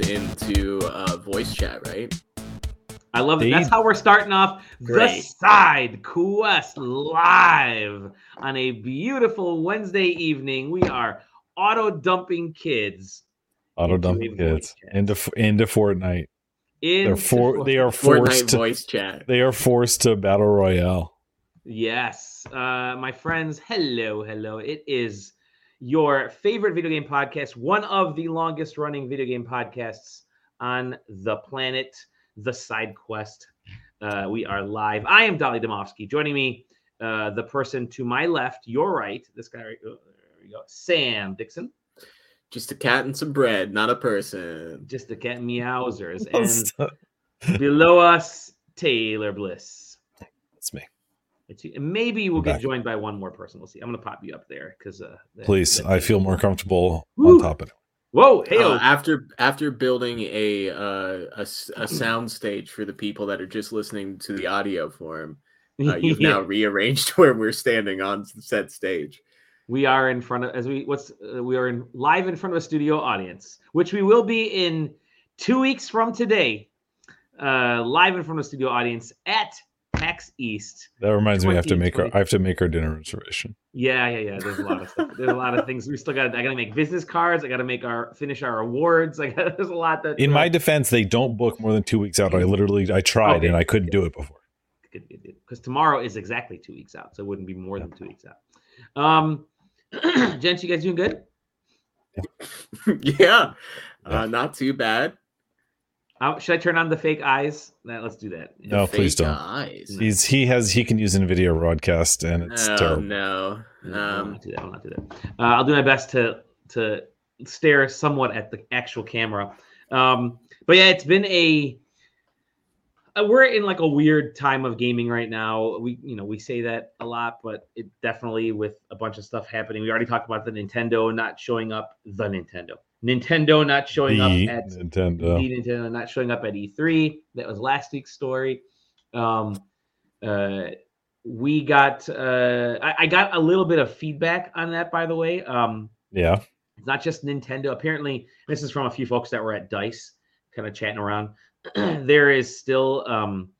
us into uh, voice chat, right? I love it. That's how we're starting off the side quest live on a beautiful Wednesday evening. We are auto dumping kids Auto into dump a voice kids into into Fortnite. in They're for they are forced Fortnite to, voice chat. they are forced to battle royale. Yes, uh, my friends. Hello, hello. It is your favorite video game podcast, one of the longest running video game podcasts on the planet, The Side Quest. Uh, we are live. I am Dali Domofsky. Joining me, uh, the person to my left, your right, this guy. Right, oh, there we go. Sam Dixon, Just a cat and some bread, not a person. just a cat meowsers, and below us, Taylor Bliss. That's me. It's, maybe we'll I'm get back. joined by one more person. We'll see. I'm gonna pop you up there because uh, Please, that- I feel more comfortable Woo. on top of it. Whoa, hey, Uh, after after building a uh, a, s- a sound stage for the people that are just listening to the audio form, uh, you've now rearranged where we're standing on said stage. we are in front of as we what's uh, we are in live in front of a studio audience, which we will be in two weeks from today. Uh, live in front of a studio audience at PAX East. That reminds me, I have to make our I have to make our dinner reservation. Yeah, yeah, yeah. There's a lot of stuff. There's a lot of things. We still got. I got to make business cards. I got to make our finish our awards. I got. There's a lot that. In uh, my defense, they don't book more than two weeks out. I literally I tried Okay. and I couldn't do it before. because tomorrow is exactly two weeks out, so it wouldn't be more than two weeks out. Um, gents, you guys doing good? yeah, Yeah. Uh, not too bad. Uh, should I turn on the fake eyes? Nah, let's do that. No, please don't. Eyes. He's he has he can use NVIDIA broadcast and it's Oh terrible. no. No, I will Um, not do that. I will not do that. Uh, I'll do my best to to stare somewhat at the actual camera. Um, but yeah, it's been a uh, we're in like a weird time of gaming right now. We you know we say that a lot, but it definitely with a bunch of stuff happening. We already talked about the Nintendo not showing up. The Nintendo, Nintendo not showing The up at Nintendo. Nintendo not showing up at E3. That was last week's story. Um, uh, we got uh, I, I got a little bit of feedback on that, by the way. Um, Yeah. it's not just Nintendo. Apparently, this is from a few folks that were at Dice, kind of chatting around. there is still um,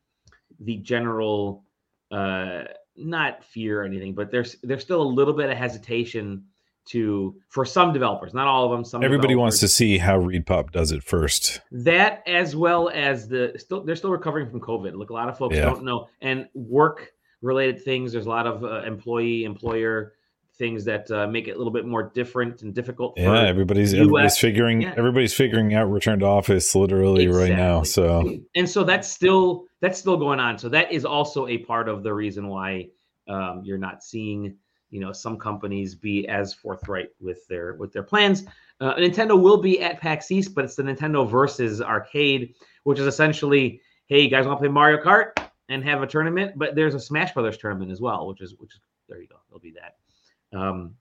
the general, uh, not fear or anything, but there's there's still a little bit of hesitation to for some developers, not all of them. Some Everybody wants to see how ReedPop does it first. that as well as the still they're still recovering from covid look a lot of folks Yeah. don't know and work related things there's a lot of uh, employee employer things that uh, make it a little bit more different and difficult for Yeah, everybody's everybody's figuring yeah. everybody's figuring out return to office literally right now. So and so that's still that's still going on so that is also a part of the reason why um, you're not seeing you know some companies be as forthright with their with their plans uh, nintendo will be at pax east but it's the nintendo versus arcade which is essentially hey you guys want to play mario kart and have a tournament but there's a smash brothers tournament as well which is which is there you go it'll be that um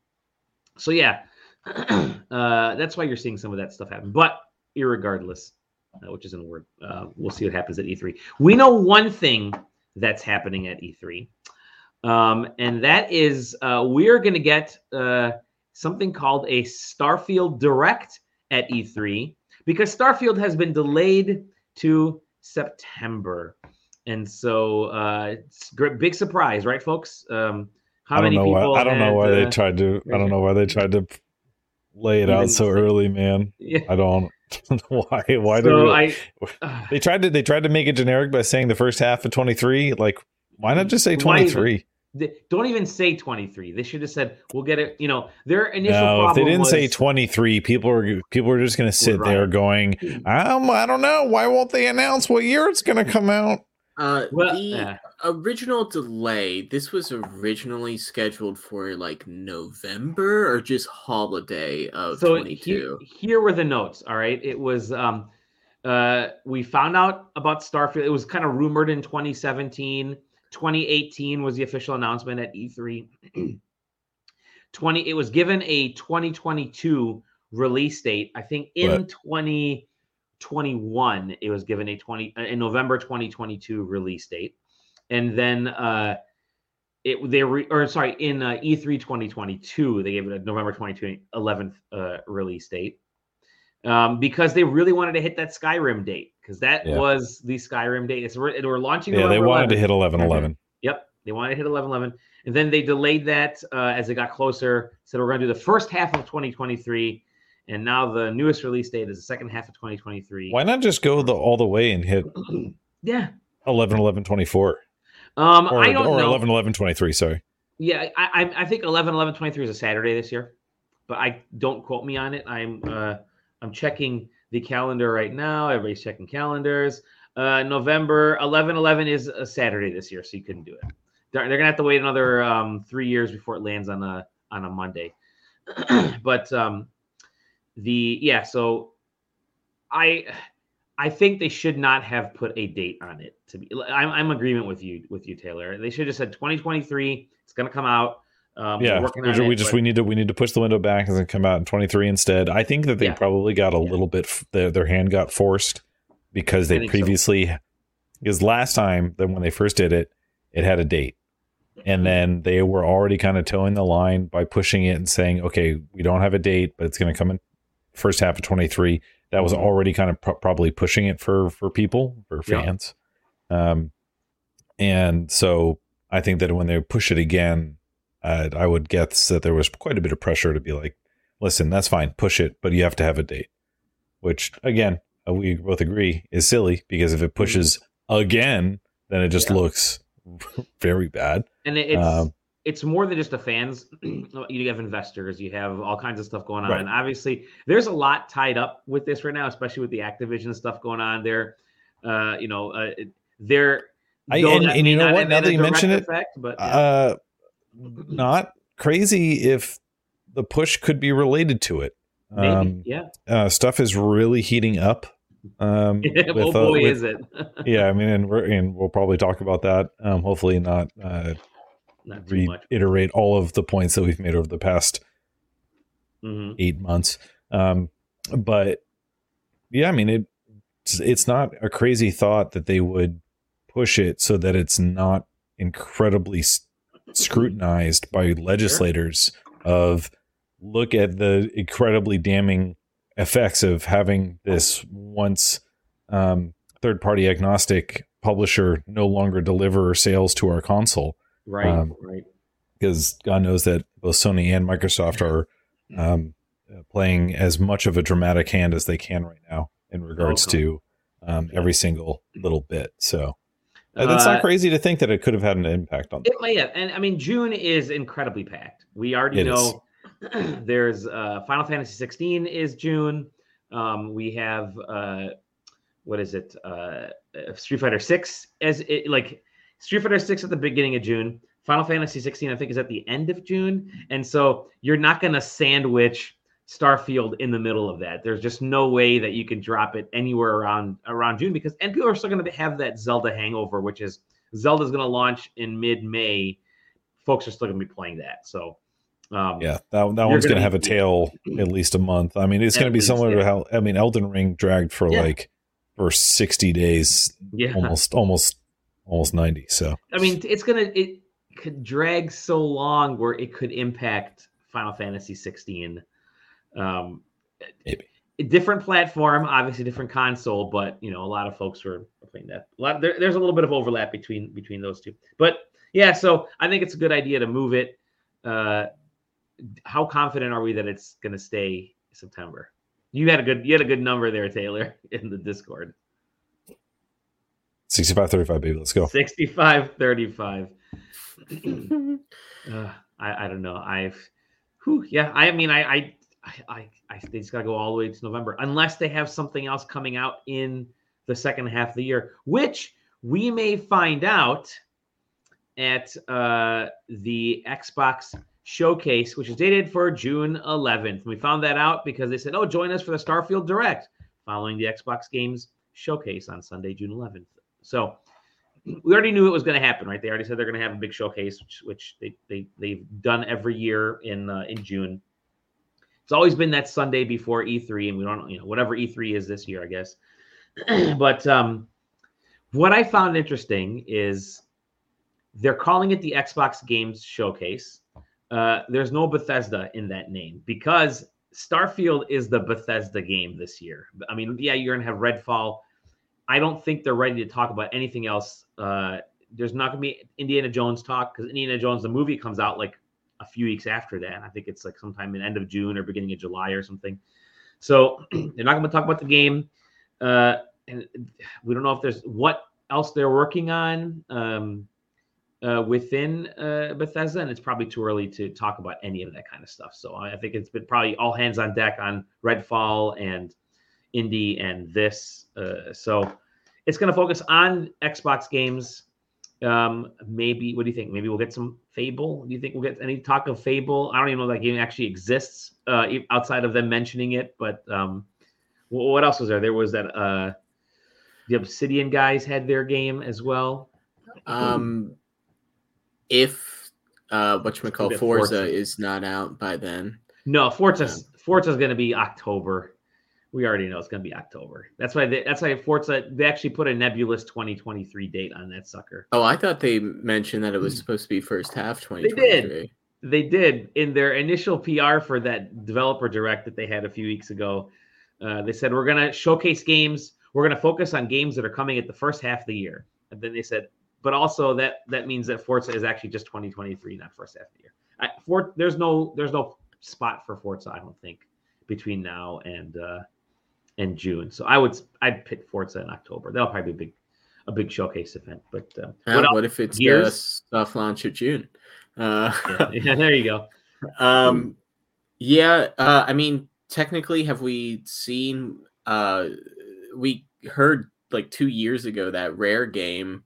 so yeah uh that's why you're seeing some of that stuff happen but irregardless uh, which isn't a word. Uh, we'll see what happens at E3. We know one thing that's happening at E3, um, and that is uh, we're going to get uh, something called a Starfield Direct at E3 because Starfield has been delayed to September, and so uh, it's great, big surprise, right, folks? Um, how I don't many know people? why I don't know had, why they uh, tried to I don't know why they tried to lay it out so early, man. Yeah. I don't know why why so I. they tried to they tried to make it generic by saying the first half of 23 like why not just say 23 They- Don't even say 23. They should have said, we'll get it. You know, their initial no if they didn't say 23 people are people are just going to sit right. there going um, i don't know why won't they announce what year it's going to come out uh, Well, the yeah. original delay. This was originally scheduled for like November or just holiday of so twenty here, here were the notes. All right. It was, um, uh, we found out about Starfield. It was kind of rumored in 2017. 2018 was the official announcement at E E3. 20, it was given a 2022 release date. I think in Right. 2021, it was given a 20 uh, in November 2022 release date. And then uh it they re, or sorry, in uh, E3 2022, they gave it a November 22 11th uh, release date. Um, because they really wanted to hit that Skyrim date because that Yeah. was the Skyrim date. It's, we're, we're launching. Yeah, they wanted to hit 11 11. Yep, they wanted to hit 11 11. And then they delayed that uh, as it got closer. Said we're going to do the first half of 2023. And now the newest release date is the second half of 2023. Why not just go the all the way and hit Yeah. 11 11 24? Um, Or, I don't or know. 11 11 23, sorry. Yeah, I, I I think 11 11 23 is a Saturday this year, but I don't quote me on it. I'm uh I'm checking the calendar right now. Everybody's checking calendars. Uh, November 11 11 is a Saturday this year, so you couldn't do it. They're, they're gonna have to wait another um, three years before it lands on a on a Monday. but um, the yeah, so I I think they should not have put a date on it. To be, I'm I'm agreement with you with you Taylor. They should have said 2023. It's gonna come out. Um, yeah, working we, it, just but- we need to we need to push the window back and then come out in 23 instead. I think that they Yeah. probably got a Yeah. little bit their, their hand got forced because they think so. previously because last time then when they first did it, it had a date. Mm-hmm. And then they were already kind of toeing the line by pushing it and saying, "Okay, we don't have a date, but it's going to come in first half of 23." That was Mhm. already kind of pro- probably pushing it for for people for Yeah. fans. Um, and so I think that when they push it again, uh, I would guess that there was quite a bit of pressure to be like, "Listen, that's fine, push it, but you have to have a date." Which again, uh, we both agree is silly because if it pushes again, then it just Yeah. looks very bad. and it's Um, it's more than just the fans. you have investors, you have all kinds of stuff going on, Right. and obviously there's a lot tied up with this right now, especially with the Activision stuff going on there. Uh, you know, uh, they're I- and- and you know what? Now that you mention direct it, effect, but yeah. uh, not crazy if the push could be related to it. maybe, Um, yeah. uh, stuff is really heating up. Um, oh with, uh, boy, with- is it? yeah, I mean, and we're and we'll probably talk about that. Um, hopefully, not uh, Not reiterate all of the points that we've made over the past hmm eight months. Um, but yeah, I mean, it it's, it's not a crazy thought that they would push it so that it's not incredibly scrutinized by legislators. Of look at the incredibly damning effects of having this once um, third party agnostic publisher no longer deliver sales to our console Right, Um, right. because God knows that both Sony and Microsoft are um, uh, playing as much of a dramatic hand as they can right now in regards Okay. to um, every single little bit. So uh, that's not crazy to think that it could have had an impact on. It may have, and I mean June is incredibly packed. We already It know there's uh, Final Fantasy 16 is June. Um, we have uh, what is it? Uh, uh, Street Fighter 6 as it like Street Fighter 6 at the beginning of June. Final Fantasy 16 I think is at the end of June, and so you're not going to sandwich Starfield in the middle of that. There's just no way that you can drop it anywhere around around June because and people are still going to have that Zelda hangover, which is Zelda's going to launch in mid-May. Folks are still going to be playing that. So, um, Yeah, that, that one's going gonna have a tail at least a month. I mean, it's going to be least, similar yeah. to how I mean, Elden Ring dragged for Yeah. like for sixty days, yeah. almost, almost, almost ninety. So I mean, it's gonna it could drag so long where it could impact Final Fantasy 16. Um, Maybe. different platform, obviously different console, but you know, a lot of folks were playing that. A lot there, there's a little bit of overlap between between those two. But yeah, so I think it's a good idea to move it. Uh, how confident are we that it's going to stay September? You had a good you had a good number there, Taylor, in the Discord. 65 35 baby let's go 65 35 uh, I, I don't know i've whew, yeah i mean i i i, I, I they just gotta go all the way to november unless they have something else coming out in the second half of the year which we may find out at uh, the xbox showcase which is dated for june 11th we found that out because they said oh join us for the starfield direct following the xbox games showcase on sunday june 11th so we already knew it was going to happen, right? They already said they're going to have a big showcase, which, which they, they they've done every year in uh, in June. It's always been that Sunday before E3, and we don't, you know, whatever E3 is this year, I guess. but um, what I found interesting is they're calling it the Xbox Games Showcase. Uh, there's no Bethesda in that name because Starfield is the Bethesda game this year. I mean, yeah, you're gonna have Redfall. I don't think they're ready to talk about anything else. Uh, there's not gonna be Indiana Jones talk because Indiana Jones the movie comes out like a few weeks after that. I think it's like sometime in end of June or beginning of July or something. So they're not going to talk about the game, uh, and we don't know if there's what else they're working on um, uh, within uh, Bethesda, and it's probably too early to talk about any of that kind of stuff. So I think it's been probably all hands on deck on Redfall and Indie and this. Uh, so it's going to focus on Xbox games. Um, maybe what do you think? Maybe we'll get some Fable. Do you think we'll get any talk of Fable? I don't even know that game actually exists uh, outside of them mentioning it. But um, what else was there? There was that uh, the Obsidian guys had their game as well. Um, if uh, what you call Forza, Forza is not out by then. No, Forza's Forza's going to be October we already know it's going to be October. That's why they, that's why Forza they actually put a nebulous 2023 date on that sucker. Oh, I thought they mentioned that it was hmm. supposed to be first half 2023. They did. They did in their initial PR for that developer direct that they had a few weeks ago. Uh, they said we're going to showcase games. We're going to focus on games that are coming at the first half of the year. And then they said, but also that that means that Forza is actually just 2023, not first half of the year. I, for, there's no there's no spot for Forza, I don't think, between now and uh, and June. So I would I'd pick Forza in October. That'll probably be a big a big showcase event. But uh, what, what, if it's Gears? the soft launch of June? Uh, yeah, yeah, there you go. Um, yeah, uh, I mean, technically, have we seen? Uh, we heard like two years ago that rare game,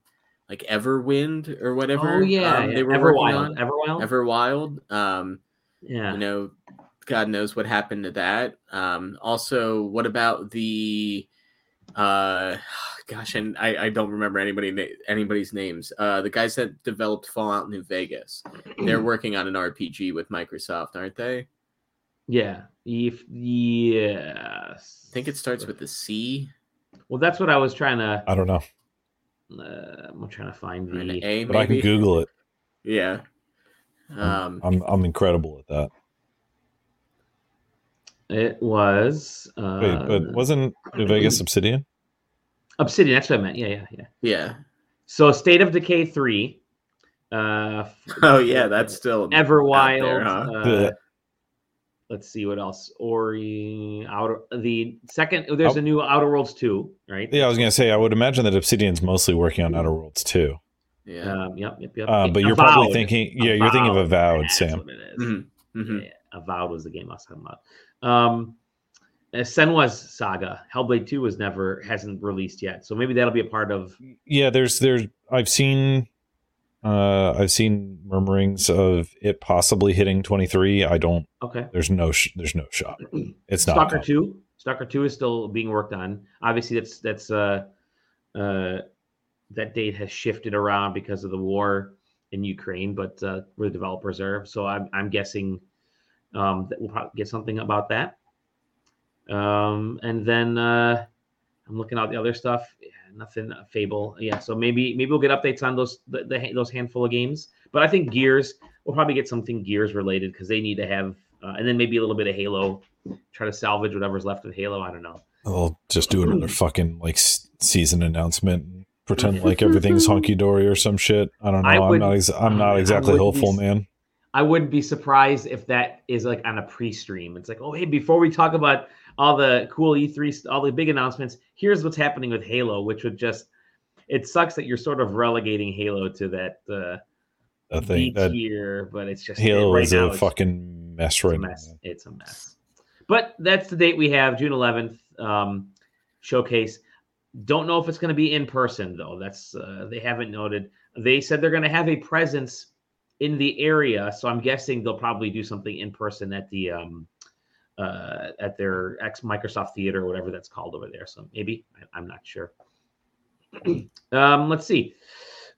like Everwind or whatever. Oh yeah, um, yeah. they were Everwild. on. Everwild. Everwild. Um, yeah, you know, God knows what happened to that. Um, also, what about the uh gosh and I, I don't remember anybody anybody's names. Uh the guys that developed fallout new vegas. They're working on an rpg with microsoft aren't they? Yeah. If yes. I think it starts with the c. Well that's what i was trying to i don't know. uh, i'm trying to find the a, but i can google it. Yeah. Um I'm, I'm i'm incredible at that it was. Uh, Wait, but wasn't Vegas Obsidian? Obsidian. That's what I meant. Yeah, yeah, yeah. Yeah. So State of Decay three. Uh, oh yeah, that's still Everwild. There, huh? uh, let's see what else. Ori outer the second. There's a new Outer Worlds two, right? Yeah, I was gonna say I would imagine that Obsidian's mostly working on Outer Worlds two. Yeah. Um, yep. Yep. Yep. Uh, but you're Avowed. probably thinking, yeah, Avowed. you're thinking of Avowed, That's Sam. Mm-hmm. Mm-hmm. Yeah, Avowed was the game I was talking about. Um, Senua's Saga, Hellblade Two was never hasn't released yet, so maybe that'll be a part of. Yeah, there's there's I've seen uh I've seen murmurings of it possibly hitting 23. I don't. Okay. There's no sh- there's no shot. It's not. Stalker Two. Stalker Two is still being worked on. Obviously, that's that's uh uh that date has shifted around because of the war in Ukraine, but uh, where the developers are. So I'm I'm guessing um, that we'll probably get something about that. Um, and then uh, I'm looking at the other stuff. Yeah, nothing uh, Fable. Yeah, so maybe maybe we'll get updates on those the, the those handful of games. But I think Gears we'll probably get something Gears related because they need to have, uh, and then maybe a little bit of Halo. Try to salvage whatever's left of Halo. I don't know. I'll just do another fucking like season announcement. Pretend like everything's hunky dory or some shit. I don't know. I am not. Ex- I'm not exactly hopeful, be, man. I wouldn't be surprised if that is like on a pre-stream. It's like, oh hey, before we talk about all the cool E3, all the big announcements, here's what's happening with Halo, which would just it sucks that you're sort of relegating Halo to that uh I think that tier, but it's just Halo right is now, a fucking mess right it's mess. now. It's a mess. But that's the date we have, June 11th, um, showcase. Don't know if it's going to be in person though. That's uh, they haven't noted. They said they're going to have a presence in the area. So I'm guessing they'll probably do something in person at the um, uh, at their ex Microsoft Theater or whatever that's called over there. So maybe I, am not sure. um, let's see.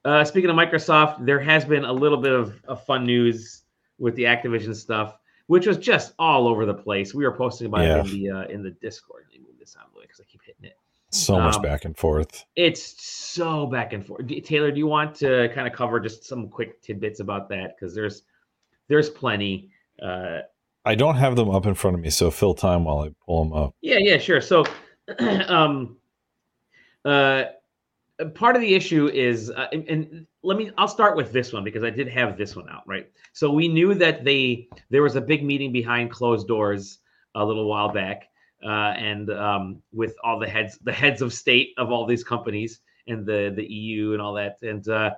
Uh, speaking of Microsoft, there has been a little bit of, of, fun news with the Activision stuff, which was just all over the place. We were posting about yeah. it in the uh, in the Discord. Let me move this out of the way because I keep hitting it. So much um, back and forth. It's so back and forth. Taylor, do you want to kind of cover just some quick tidbits about that? Because there's there's plenty. Uh, I don't have them up in front of me, so fill time while I pull them up. Yeah, yeah, sure. So, um, uh, part of the issue is, uh, and, and, let me, I'll start with this one because I did have this one out, right? So we knew that they there was a big meeting behind closed doors a little while back, uh, and um, with all the heads, the heads of state of all these companies and the the EU and all that, and uh,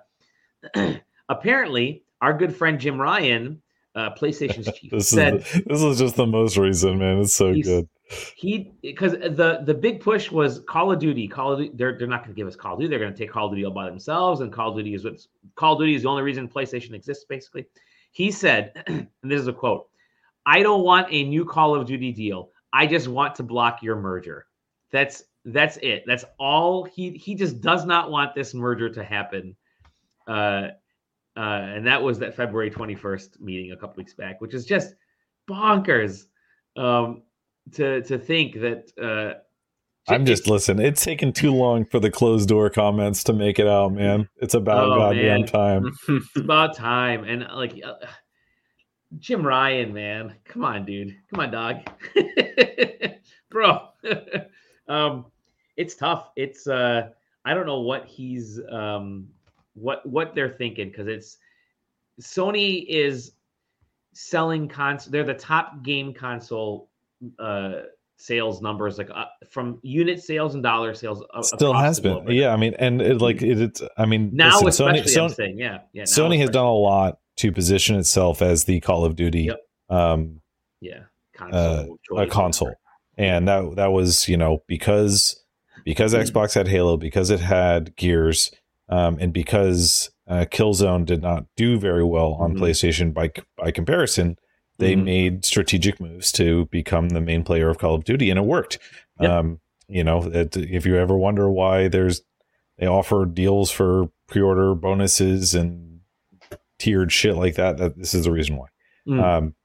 apparently our good friend Jim Ryan uh, PlayStation's chief this said, is the, "This is just the most recent, man. It's so good." He because the the big push was Call of Duty. Call of Duty, they're they're not going to give us Call of Duty. They're going to take Call of Duty all by themselves, and Call of Duty is what Call of Duty is the only reason PlayStation exists. Basically, he said, and this is a quote: "I don't want a new Call of Duty deal. I just want to block your merger." That's that's it. That's all he he just does not want this merger to happen. Uh, uh, and that was that February 21st meeting a couple weeks back, which is just bonkers um, to to think that. Uh, I'm just listen. It's taken too long for the closed door comments to make it out, man. It's about oh, goddamn man. time. it's about time, and like uh, Jim Ryan, man, come on, dude, come on, dog, bro. um, it's tough. It's uh, I don't know what he's um what what they're thinking because it's Sony is selling cons They're the top game console uh, sales numbers, like uh, from unit sales and dollar sales. Still has been, yeah. I mean, and it, like it, it's. I mean, now listen, Sony, Sony, saying, yeah, yeah. Sony has done a lot to position itself as the Call of Duty, yep. um, yeah, console uh, a console, and that that was you know because because mm-hmm. Xbox had Halo, because it had Gears um, and because uh, Killzone did not do very well on mm-hmm. PlayStation by by comparison, they mm-hmm. made strategic moves to become the main player of Call of Duty, and it worked. Yep. Um, you know, it, if you ever wonder why there's they offer deals for pre-order bonuses and tiered shit like that, that this is the reason why. Mm. Um,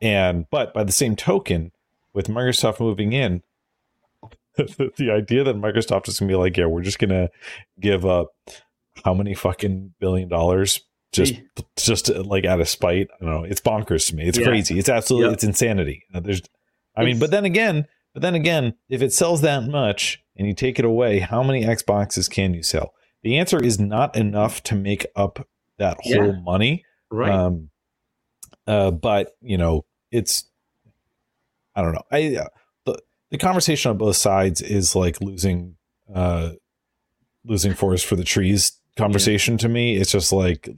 and but by the same token, with Microsoft moving in, the idea that Microsoft is gonna be like, yeah, we're just gonna give up how many fucking billion dollars just just like out of spite. I don't know. It's bonkers to me. It's yeah. crazy. It's absolutely yep. it's insanity. Uh, there's, I mean, but then again, but then again, if it sells that much and you take it away, how many Xboxes can you sell? The answer is not enough to make up that whole yeah. money. Right. Um, uh, but you know, it's I don't know. I uh, the conversation on both sides is like losing uh losing forest for the trees conversation yeah. to me it's just like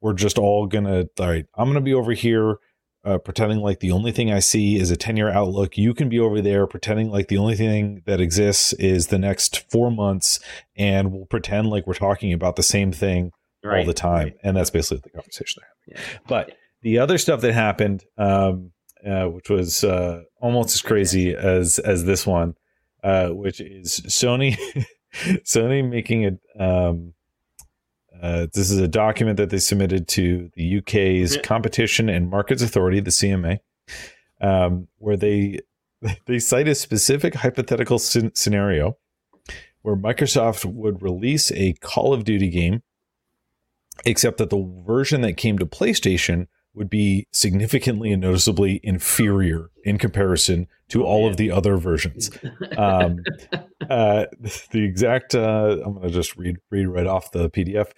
we're just all gonna all right i'm gonna be over here uh, pretending like the only thing i see is a 10 year outlook you can be over there pretending like the only thing that exists is the next four months and we'll pretend like we're talking about the same thing right. all the time right. and that's basically the conversation they're having yeah. but the other stuff that happened um uh, which was uh, almost as crazy as as this one, uh, which is Sony Sony making a um, uh, this is a document that they submitted to the UK's Competition and Markets Authority, the CMA, um, where they they cite a specific hypothetical scenario where Microsoft would release a Call of Duty game, except that the version that came to PlayStation would be significantly and noticeably inferior in comparison to oh, all of the other versions. Um, uh, the exact, uh, I'm going to just read read right off the PDF.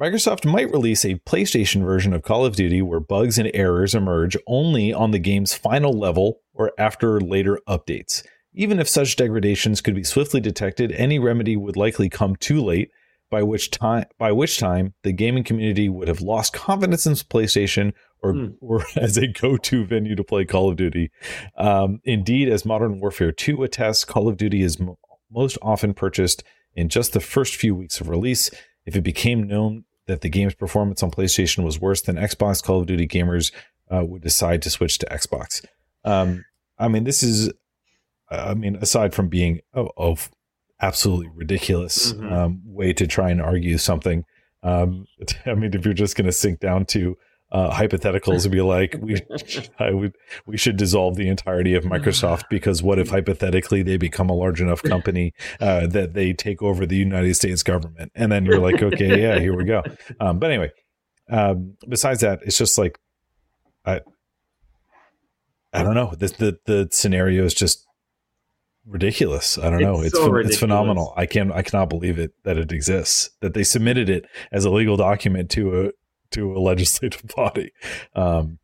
Microsoft might release a PlayStation version of Call of Duty where bugs and errors emerge only on the game's final level or after later updates. Even if such degradations could be swiftly detected, any remedy would likely come too late by which time by which time the gaming community would have lost confidence in PlayStation or mm. or as a go-to venue to play Call of Duty. Um, indeed, as Modern Warfare 2 attests, Call of Duty is m- most often purchased in just the first few weeks of release. If it became known that the game's performance on PlayStation was worse than Xbox, Call of Duty gamers uh, would decide to switch to Xbox. Um, I mean, this is, I mean, aside from being oh absolutely ridiculous mm-hmm. um, way to try and argue something. Um, I mean, if you're just going to sink down to uh, hypotheticals and be like, we, I would, we should dissolve the entirety of Microsoft because what if hypothetically they become a large enough company uh, that they take over the United States government? And then you're like, okay, yeah, here we go. Um, but anyway, um, besides that, it's just like, I, I don't know. The the, the scenario is just ridiculous. I don't know. It's so it's phenomenal. I can I cannot believe it that it exists. That they submitted it as a legal document to a to a legislative body. Um,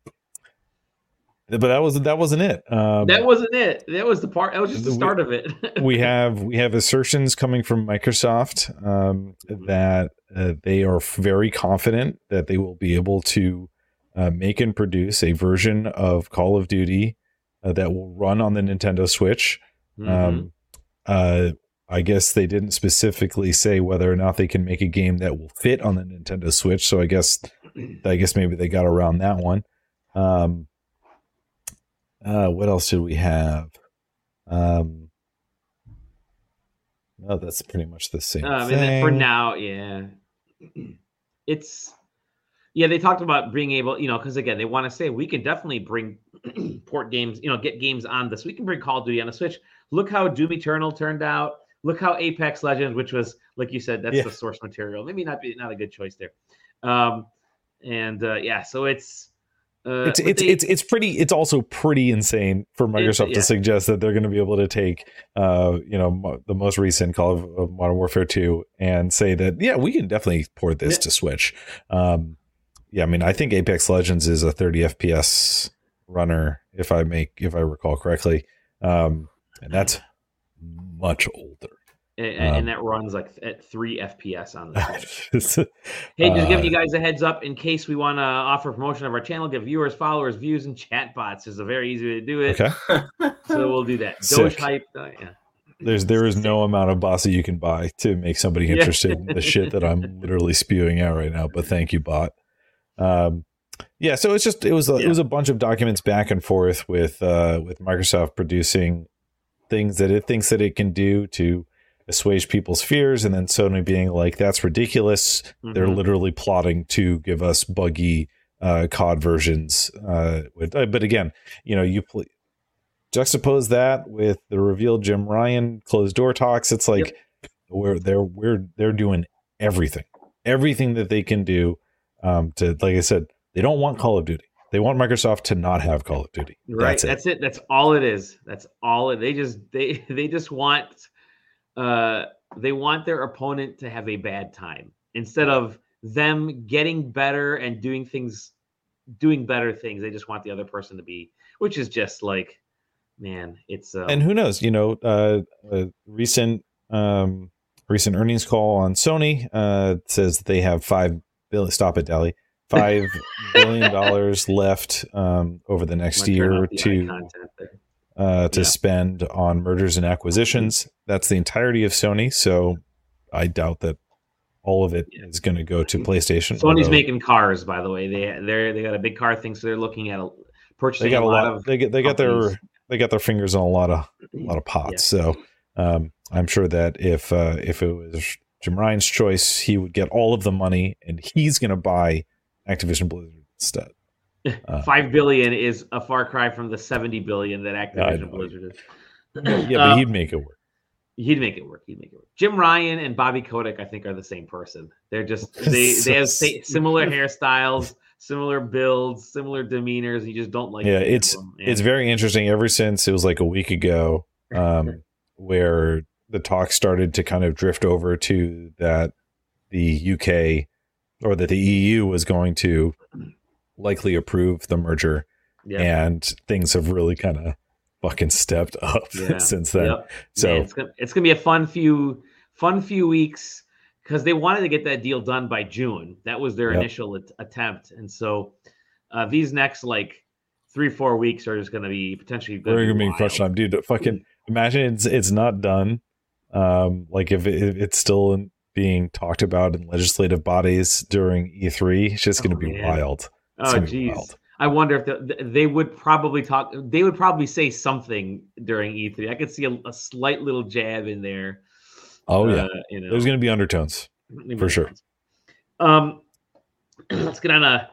but that was that wasn't it. Um, that wasn't it. That was the part. That was just the start we, of it. we have we have assertions coming from Microsoft um, that uh, they are very confident that they will be able to uh, make and produce a version of Call of Duty uh, that will run on the Nintendo Switch. Mm-hmm. Um, uh, I guess they didn't specifically say whether or not they can make a game that will fit on the Nintendo Switch. So I guess I guess maybe they got around that one. Um, uh, what else did we have? Um, no, that's pretty much the same. Um, thing. for now, yeah, it's yeah. They talked about being able, you know, because again, they want to say we can definitely bring port games, you know, get games on this. We can bring Call of Duty on the Switch. Look how Doom Eternal turned out. Look how Apex Legends, which was like you said, that's yeah. the source material. Maybe not be not a good choice there. Um, and uh, yeah, so it's uh, it's it's, they, it's it's pretty. It's also pretty insane for Microsoft yeah. to suggest that they're going to be able to take, uh, you know, mo- the most recent Call of, of, Modern Warfare Two and say that yeah, we can definitely port this yeah. to Switch. Um, yeah, I mean, I think Apex Legends is a 30 FPS runner, if I make if I recall correctly, um, and that's much older and, um, and, that runs like at three FPS on the hey, just giving uh, you guys a heads up in case we want to offer promotion of our channel, give viewers, followers, views, and chat bots. is a very easy way to do it. Okay, so we'll do that. Doge hype. Uh, yeah. There's there is no amount of bots that you can buy to make somebody interested yeah. in the shit that I'm literally spewing out right now. But thank you, bot. Um, yeah, so it's just it was a, yeah. it was a bunch of documents back and forth with uh, with Microsoft producing things that it thinks that it can do to assuage people's fears and then Sony being like that's ridiculous mm-hmm. they're literally plotting to give us buggy uh, COD versions uh, with, uh, but again you know you pl- juxtapose that with the revealed Jim Ryan closed door talks it's like yep. we're they're we're they're doing everything everything that they can do um, to like I said they don't want Call of Duty they want Microsoft to not have Call of Duty. Right. That's it. That's, it. That's all it is. That's all it. They just they they just want uh, they want their opponent to have a bad time instead of them getting better and doing things, doing better things. They just want the other person to be, which is just like, man, it's. Um, and who knows? You know, uh, a recent um, recent earnings call on Sony uh, says they have five billion. Stop it, Dali. Five billion dollars left um, over the next year or two uh, to yeah. spend on mergers and acquisitions. That's the entirety of Sony. So I doubt that all of it yeah. is going to go to PlayStation. Sony's although, making cars, by the way. They they they got a big car thing, so they're looking at a, purchasing. They got a lot, lot of. They get they got their they got their fingers on a lot of a lot of pots. Yeah. So um, I'm sure that if uh, if it was Jim Ryan's choice, he would get all of the money, and he's going to buy Activision Blizzard instead. Uh, Five billion is a far cry from the seventy billion that Activision Blizzard is. yeah, but um, he'd make it work. He'd make it work. He'd make it work. Jim Ryan and Bobby Kotick, I think, are the same person. They're just they they have similar hairstyles, similar builds, similar demeanors. You just don't like. Yeah, it's it's very interesting. Ever since it was like a week ago, um, where the talk started to kind of drift over to that the UK or that the EU was going to likely approve the merger. Yep. And things have really kind of fucking stepped up yeah. since then. Yep. So Man, it's, gonna, it's gonna be a fun few fun few weeks because they wanted to get that deal done by June. That was their yep. initial at- attempt, and so uh, these next like three four weeks are just gonna be potentially. Gonna We're gonna be crushed on, dude. Fucking imagine it's it's not done. Um, like if, it, if it's still being talked about in legislative bodies during E3, it's just gonna oh, be wild. Oh, geez. I wonder if the, they would probably talk. They would probably say something during E3. I could see a, a slight little jab in there. Oh yeah, uh, you know. there's going to be undertones for sure. Um, let's get on a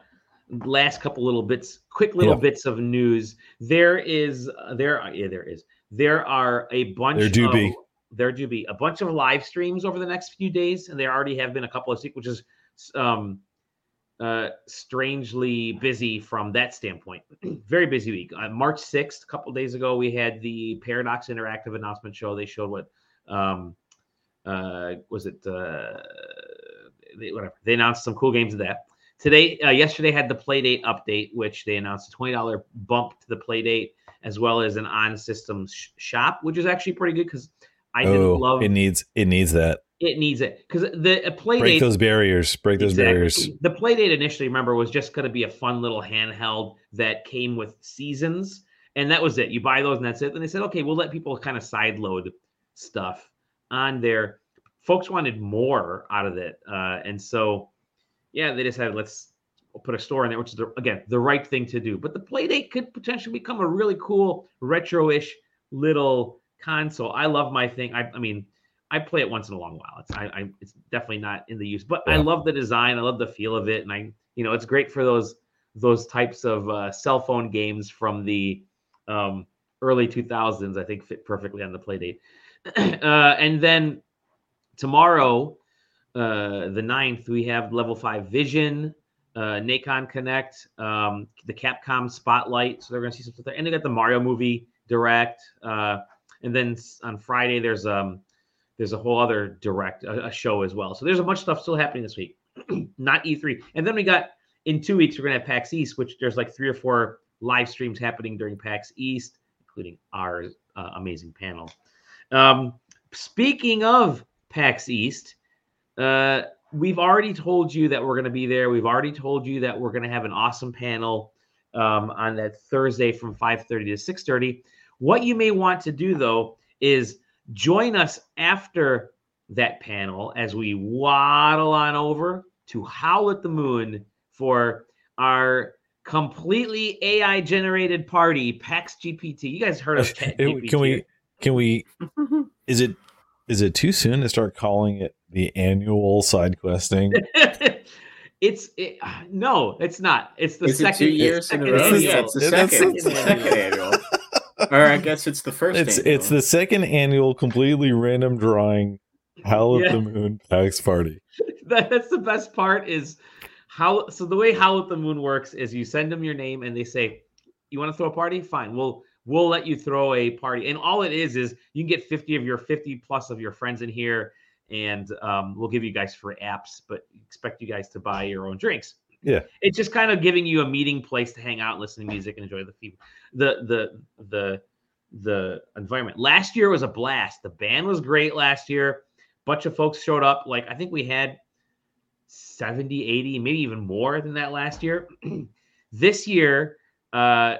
last couple little bits, quick little yeah. bits of news. There is uh, there are yeah there is there are a bunch. There do of, be there do be a bunch of live streams over the next few days, and there already have been a couple of which is um uh, strangely busy from that standpoint. Very busy week. Uh, March 6th, a couple days ago, we had the Paradox Interactive announcement show. They showed what um, uh, was it? Uh, they, whatever. They announced some cool games of that. Today, uh, yesterday had the Playdate update, which they announced a twenty dollar bump to the Playdate, as well as an on system sh- shop, which is actually pretty good because I oh, didn't love it. Needs it needs that. It needs it because the Playdate break those barriers. Break those exactly. barriers. The Playdate initially, remember, was just going to be a fun little handheld that came with seasons, and that was it. You buy those, and that's it. And they said, okay, we'll let people kind of side load stuff on there. Folks wanted more out of it, uh, and so yeah, they decided let's put a store in there, which is the, again the right thing to do. But the Playdate could potentially become a really cool retro-ish little console. I love my thing. I, I mean, I play it once in a long while. It's I, I it's definitely not in the use, but yeah. I love the design. I love the feel of it, and I you know it's great for those those types of uh, cell phone games from the um, early 2000s. I think fit perfectly on the Playdate. uh, and then tomorrow, uh, the 9th, we have level five Vision, uh, Nacon Connect, um, the Capcom Spotlight. So they're going to see some stuff there. And they got the Mario movie direct. Uh, and then on Friday, there's um, there's a whole other direct a, a show as well. So there's a bunch of stuff still happening this week, not E3. And then we got in two weeks we're gonna have PAX East, which there's like three or four live streams happening during PAX East, including our uh, amazing panel. Um, speaking of PAX East, uh, we've already told you that we're going to be there. We've already told you that we're going to have an awesome panel um, on that Thursday from 5:30 to 6:30. What you may want to do though is join us after that panel as we waddle on over to Howl at the Moon for our completely AI generated party, PAX GPT. You guys heard of Chat GPT? Can we? Can we? Is it? Is it too soon to start calling it the annual side questing? it's it, no, it's not. It's the is second. It two years in a row. Yeah, it's the second. It's the second annual. or I guess it's the first. It's annual. it's the second annual completely random drawing Howl yeah. at the Moon PAX party. That, that's the best part is how so the way Howl at the Moon works is you send them your name and they say, You want to throw a party? Fine. We'll we'll let you throw a party. And all it is is you can get 50 of your 50 plus of your friends in here and um, we'll give you guys free apps, but expect you guys to buy your own drinks. Yeah. It's just kind of giving you a meeting place to hang out, listen to music, and enjoy the the the the the environment. Last year was a blast. The band was great last year. Bunch of folks showed up. Like I think we had 70, 80, maybe even more than that last year. this year, uh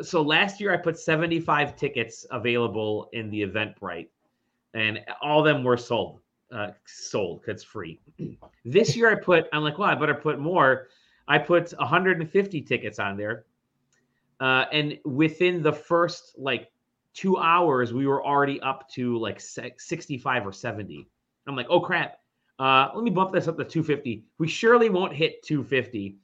so last year I put 75 tickets available in the Eventbrite, and all of them were sold uh, sold because it's free. this year I put, I'm like, well, I better put more. I put 150 tickets on there. Uh, and within the first like two hours, we were already up to like 65 or 70. I'm like, oh crap. Uh, let me bump this up to 250. We surely won't hit 250.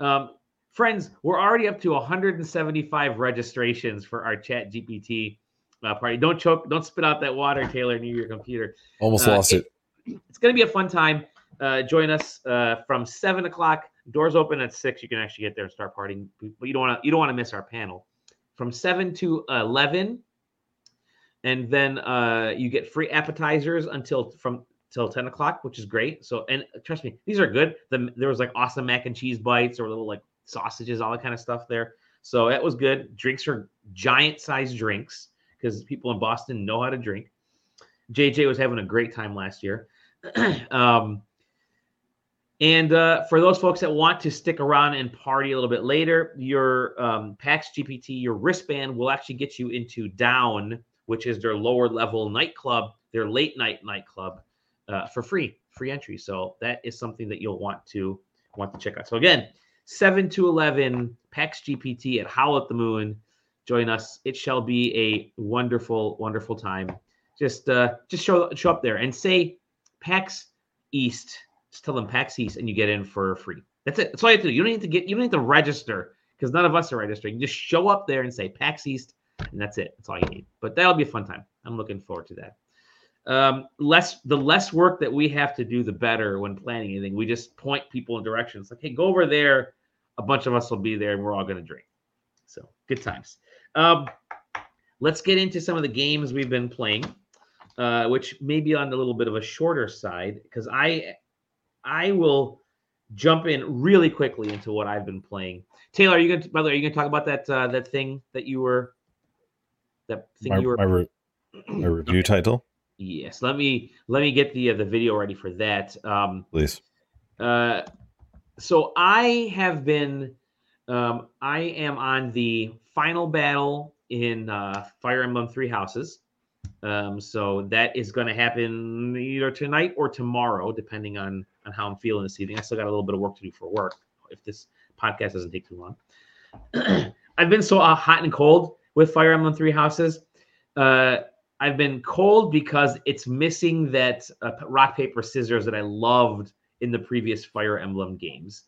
Um, friends, we're already up to 175 registrations for our Chat GPT uh, party. Don't choke, don't spit out that water, Taylor, near your computer. Almost uh, lost it. It's going to be a fun time. Uh, join us uh, from seven o'clock. Doors open at six. You can actually get there and start partying, but you don't want to. You don't want to miss our panel from seven to eleven, and then uh, you get free appetizers until from till 10 o'clock, which is great. So, and trust me, these are good. The, there was like awesome mac and cheese bites or little like sausages, all that kind of stuff there. So that was good. Drinks are giant size drinks because people in Boston know how to drink. JJ was having a great time last year. um, and uh, for those folks that want to stick around and party a little bit later, your um, PAX GPT, your wristband will actually get you into Down, which is their lower level nightclub, their late night nightclub, uh, for free, free entry. So that is something that you'll want to want to check out. So again, seven to eleven, PAX GPT at Howl at the Moon. Join us. It shall be a wonderful, wonderful time. Just uh, just show show up there and say PAX East. Just tell them PAX East, and you get in for free. That's it. That's all you have to do. You don't need to get. You don't need to register because none of us are registering. Just show up there and say PAX East, and that's it. That's all you need. But that'll be a fun time. I'm looking forward to that. um, less the less work that we have to do, the better when planning anything. We just point people in directions like, hey, go over there. A bunch of us will be there, and we're all going to drink. So good times. Um, let's get into some of the games we've been playing, uh, which may be on a little bit of a shorter side because I I will jump in really quickly into what I've been playing. Taylor, are you going to, by the way, are you going to talk about that uh, that thing that you were that thing my, you were my, re- my review okay. title? Yes. Let me let me get the uh, the video ready for that. Um, Please. Uh, so I have been um, I am on the final battle in uh, Fire Emblem Three Houses. Um, so that is going to happen either tonight or tomorrow, depending on on how I'm feeling this evening. I still got a little bit of work to do for work. If this podcast doesn't take too long, I've been so uh, hot and cold with Fire Emblem Three Houses. Uh, I've been cold because it's missing that uh, rock paper scissors that I loved in the previous Fire Emblem games.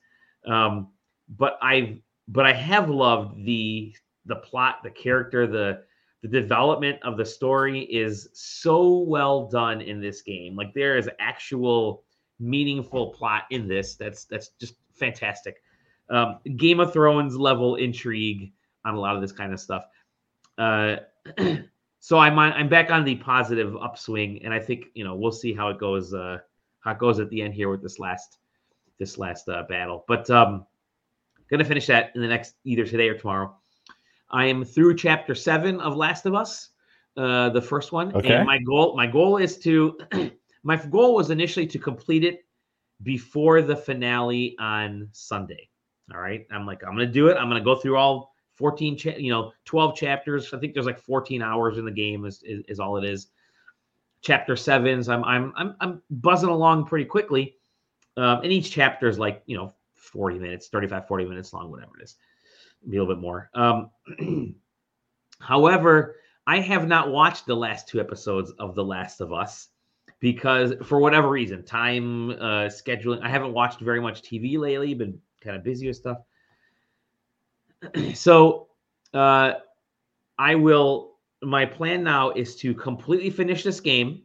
Um, but I've but I have loved the the plot, the character, the the development of the story is so well done in this game. Like there is actual meaningful plot in this. That's that's just fantastic. Um, Game of Thrones level intrigue on a lot of this kind of stuff. Uh, so I'm on, I'm back on the positive upswing, and I think you know we'll see how it goes. Uh, how it goes at the end here with this last this last uh, battle. But um, Gonna finish that in the next either today or tomorrow. I am through chapter seven of Last of Us, uh, the first one. Okay. And my goal, my goal is to, my goal was initially to complete it before the finale on Sunday. All right. I'm like, I'm gonna do it. I'm gonna go through all 14, cha- you know, 12 chapters. I think there's like 14 hours in the game is, is, is all it is. Chapter sevens. I'm I'm I'm I'm buzzing along pretty quickly. Um, and each chapter is like, you know, 40 minutes, 35, 40 minutes long, whatever it is. A little bit more. Um, however, I have not watched the last two episodes of The Last of Us because, for whatever reason, time uh, scheduling, I haven't watched very much TV lately, been kind of busy with stuff. so, uh, I will. My plan now is to completely finish this game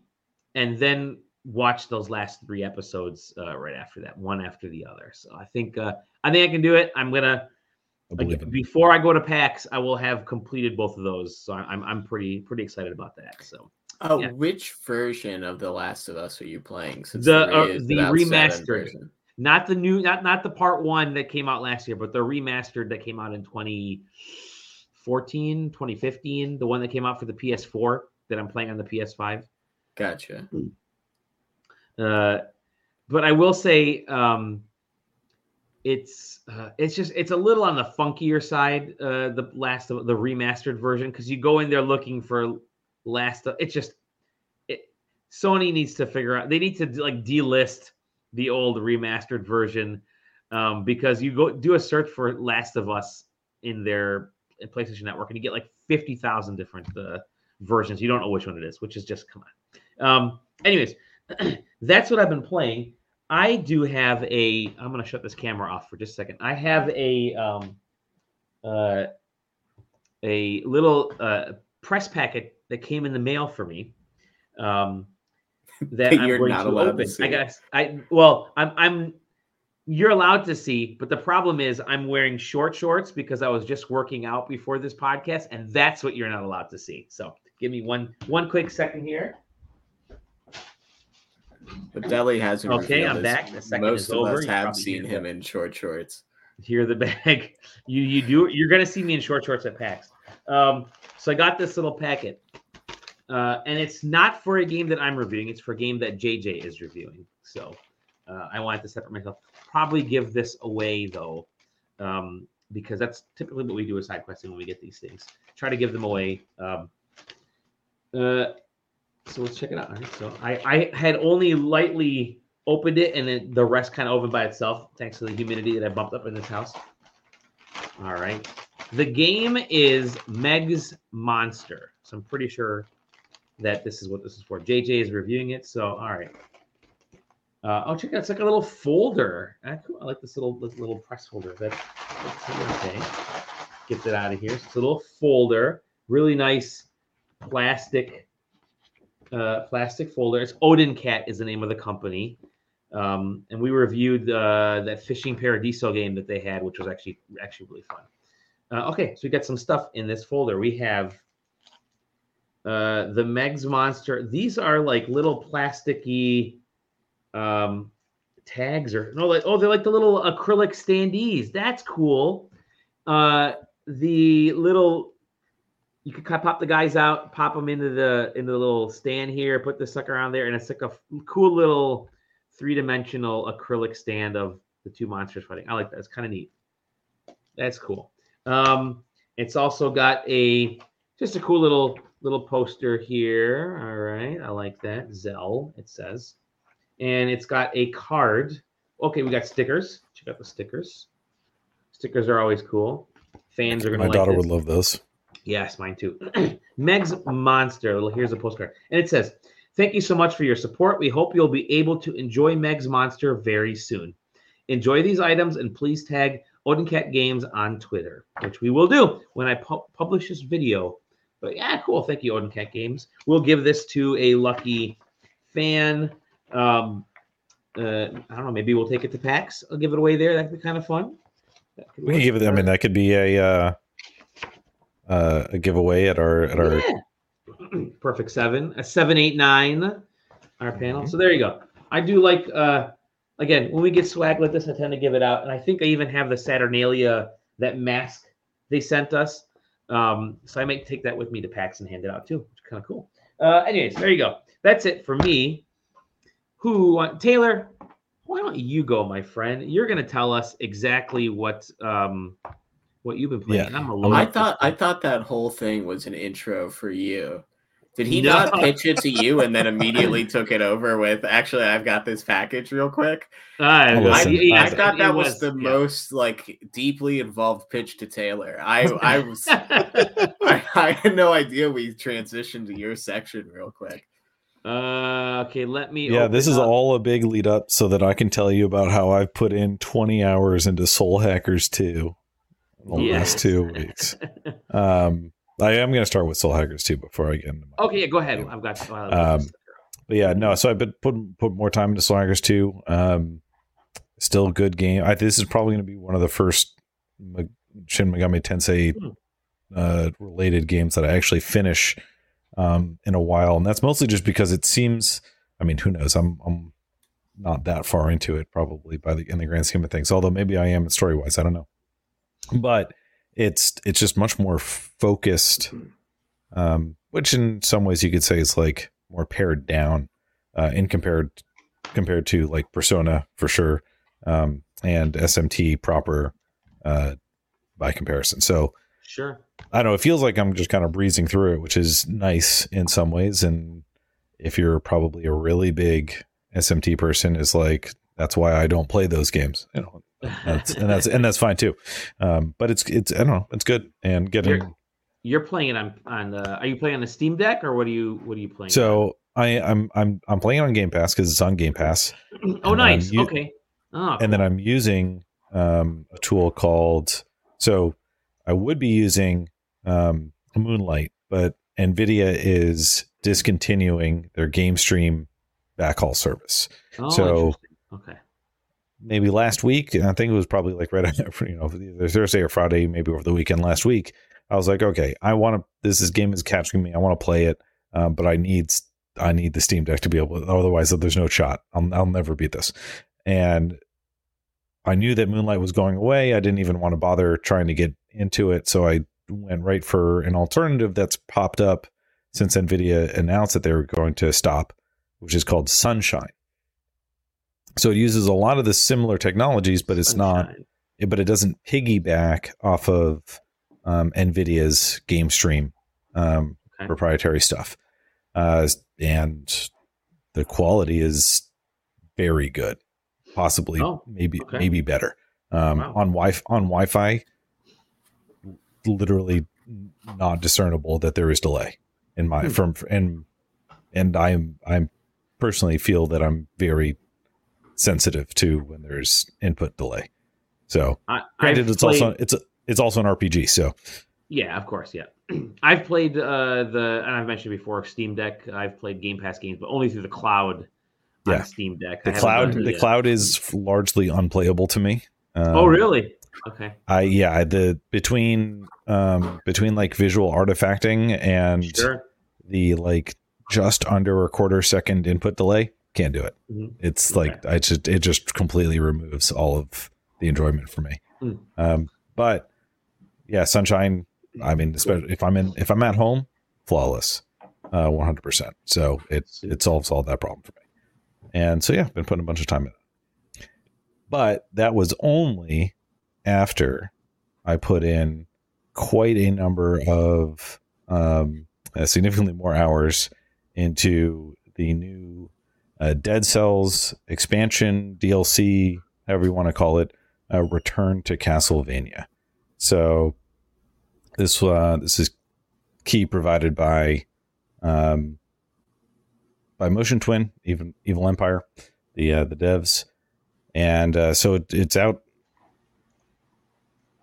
and then watch those last three episodes uh, right after that, one after the other. So I think uh, I think I can do it. I'm gonna like, before I go to PAX, I will have completed both of those. So I'm I'm pretty pretty excited about that. So. Oh, yeah. which version of The Last of Us are you playing? Since the uh, the remastered, not the new, not not the part one that came out last year, but the remastered that came out in 2014, 2015, the one that came out for the PS4 that I'm playing on the PS5. Gotcha. Uh, but I will say um, it's uh, it's just it's a little on the funkier side. Uh, the last of the remastered version because you go in there looking for last. Of, it's just it, Sony needs to figure out. They need to like delist the old remastered version um, because you go do a search for Last of Us in their in PlayStation Network and you get like fifty thousand different uh, versions. You don't know which one it is, which is just come on. Um, anyways, that's what I've been playing. I do have a. I'm going to shut this camera off for just a second. I have a um, uh, a little uh, press packet that came in the mail for me. Um, that I'm going to open. To I guess I well, I'm I'm you're allowed to see, but the problem is I'm wearing short shorts because I was just working out before this podcast, and that's what you're not allowed to see. So give me one one quick second here. But Dali has okay. I'm back. The second most is of over. us have seen him in short shorts. Here the bag. You you do. You're gonna see me in short shorts at PAX. Um, so I got this little packet, uh, and it's not for a game that I'm reviewing. It's for a game that JJ is reviewing. So uh, I wanted to separate myself. Probably give this away though, um, because that's typically what we do with side questing when we get these things. Try to give them away. Um, uh, so let's check it out. All right. So I, I had only lightly opened it and then the rest kind of opened by itself thanks to the humidity that I bumped up in this house. All right. The game is Meg's Monster. So I'm pretty sure that this is what this is for. JJ is reviewing it. So, all right. Uh, oh, check out. It's like a little folder. Ah, I like this little this little press folder. That's, that's okay. Get that out of here. So it's a little folder. Really nice plastic uh, plastic folder. It's Odencat is the name of the company. Um, and we reviewed uh, that Fishing Paradiso game that they had, which was actually actually really fun. Uh, okay, so we got some stuff in this folder. We have uh, the Megs Monster. These are like little plasticky um, tags, or no, like oh, they're like the little acrylic standees. That's cool. Uh, the little you could pop the guys out, pop them into the into the little stand here, put the sucker on there, and it's like a cool little three dimensional acrylic stand of the two monsters fighting. I like that. It's kind of neat. That's cool. Um, it's also got a just a cool little little poster here. All right, I like that. Zell, it says, and it's got a card. Okay, we got stickers. Check out the stickers. Stickers are always cool. Fans are gonna. My like daughter this. would love those. Yes, mine too. Meg's Monster. Here's a postcard. And it says, Thank you so much for your support. We hope you'll be able to enjoy Meg's Monster very soon. Enjoy these items and please tag Odencat Games on Twitter, which we will do when I pu- publish this video. But yeah, cool. Thank you, Odencat Games. We'll give this to a lucky fan. Um, uh, I don't know. Maybe we'll take it to PAX. I'll give it away there. That'd be kind of fun. Could We can give it. I mean, that could be a uh, uh, a giveaway at our at our. Yeah. Perfect seven, a seven, eight, nine, our panel. Mhm. So there you go. I do like uh again when we get swag like this, I tend to give it out, and I think I even have the Saturnalia that mask they sent us. Um, so I might take that with me to PAX and hand it out too, which is kind of cool. Uh, anyways, there you go. That's it for me. Who uh, Taylor? Why don't you go, my friend? You're gonna tell us exactly what um what you've been playing. Yeah. I thought I thought that whole thing was an intro for you. Did he No. not pitch it to you and then immediately took it over with? Actually, I've got this package real quick. Uh, I, listen, I I- thought that was, the yeah. most like deeply involved pitch to Taylor. I I was I, had no idea we transitioned to your section real quick. uh, okay, let me. Yeah, this is up- all a big lead up so that I can tell you about how I've put in 20 hours into Soul Hackers 2 in the Yeah. last two weeks. Um, I am going to start with Soul Hackers 2 before I get into my. Okay, yeah, go ahead. I've got. I'll- Um, But yeah, no. So I've been put put more time into Soul Hackers 2. Um, still a good game. I, this is probably going to be one of the first Shin Megami Tensei Hmm. uh, related games that I actually finish um, in a while, and that's mostly just because it seems. I mean, who knows? I'm I'm not that far into it, probably by the in the grand scheme of things. Although maybe I am story wise. I don't know, but it's it's just much more focused, um, which in some ways you could say is like more pared down uh, in compared compared to like Persona for sure, um, and SMT proper uh, by comparison. So sure. I don't know. It feels like I'm just kind of breezing through it, which is nice in some ways. And if you're probably a really big SMT person, is like that's why I don't play those games. You know, that's, and that's and that's fine too. Um, but it's it's I don't know. It's good and getting. You're- You're playing it on on. the, are you playing on the Steam Deck or what are you what are you playing? So I I'm I'm I'm playing on Game Pass because it's on Game Pass, oh, nice. U- okay. Oh, and then I'm using um, a tool called. So I would be using um, Moonlight, but Nvidia is discontinuing their Game Stream backhaul service. oh, so- interesting. okay. Maybe last week, and I think it was probably like right you know, either Thursday or Friday, maybe over the weekend last week. I was like, okay, I want to. This is game is capturing me. I want to play it, um, but I need I need the Steam Deck to be able. to Otherwise, there's no shot. I'll I'll never beat this. And I knew that Moonlight was going away. I didn't even want to bother trying to get into it, so I went right for an alternative that's popped up since Nvidia announced that they were going to stop, which is called Sunshine. So it uses a lot of the similar technologies, but it's not Sunshine. it- but it doesn't piggyback off of um, NVIDIA's game stream um, Okay. proprietary stuff. Uh, and the quality is very good, possibly Oh, maybe okay. maybe better. Um, Wow. On Wi on Wi-Fi, literally not discernible that there is delay in my Hmm. from and and I'm I'm personally feel that I'm very sensitive to when there's input delay. So I, granted, I've it's also it's a, it's also an RPG. So yeah, of course, yeah. I've played uh, the, and I've mentioned before, Steam Deck. I've played Game Pass games, but only through the cloud yeah. on Steam Deck. The cloud, the yet. cloud is largely unplayable to me. Um, oh, really? Okay. I yeah the between um between like visual artifacting and sure. the like just under a quarter second input delay can't do it. Mm-hmm. It's okay. like I just it just completely removes all of the enjoyment for me. Mm. Um, but yeah, sunshine. I mean, especially if I'm in if I'm at home, flawless, uh, one hundred percent. So it it solves all that problem for me. And so yeah, I've been putting a bunch of time in it. But that was only after I put in quite a number of um, uh, significantly more hours into the new uh, Dead Cells expansion DLC, however you want to call it, uh, Return to Castlevania. So this uh, this is key provided by um, by Motion Twin, even Evil Empire, the uh, the devs, and uh, so it, it's out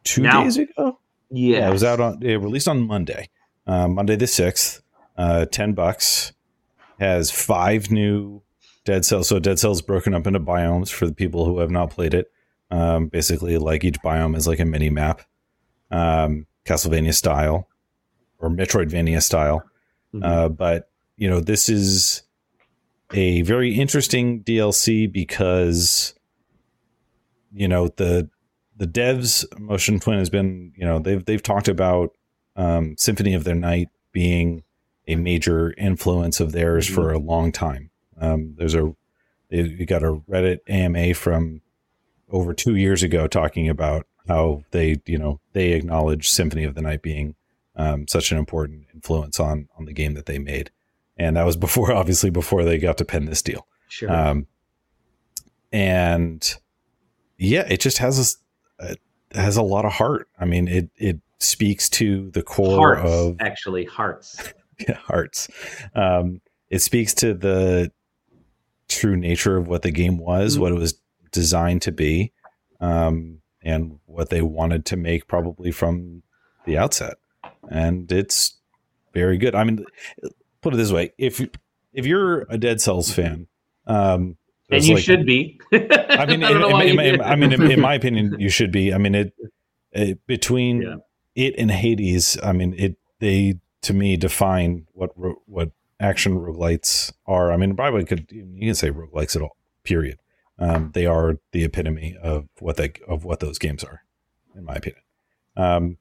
two now, days ago. Yes. Yeah, it was out on it released on Monday, uh, Monday the sixth. Uh, ten bucks has five new Dead Cells. So Dead Cells broken up into biomes for the people who have not played it. Um, basically, like each biome is like a mini map, um, Castlevania style or Metroidvania style. Mm-hmm. Uh, but you know, this is a very interesting DLC because you know the the devs motion twin has been you know they've they've talked about um, Symphony of the Night being a major influence of theirs mm-hmm. for a long time. Um, there's a you got a Reddit AMA from over two years ago talking about how they you know they acknowledge Symphony of the Night being um, such an important influence on on the game that they made, and that was before obviously before they got to pen this deal. Sure. Um, and yeah, it just has a it has a lot of heart. I mean, it it speaks to the core hearts, of actually hearts. yeah, hearts. Um, it speaks to the true nature of what the game was, mm-hmm. what it was designed to be, um, and what they wanted to make probably from the outset. And it's very good. I mean, put it this way: if if you're a Dead Cells fan, um, and you like, should be. I mean, I, in, in, in, I mean, in, my opinion, you should be. I mean, it, it between yeah. it and Hades. I mean, it they to me define what what action roguelites are. I mean, probably could you can say roguelikes at all. Period. Um, they are the epitome of what they of what those games are, in my opinion. Um,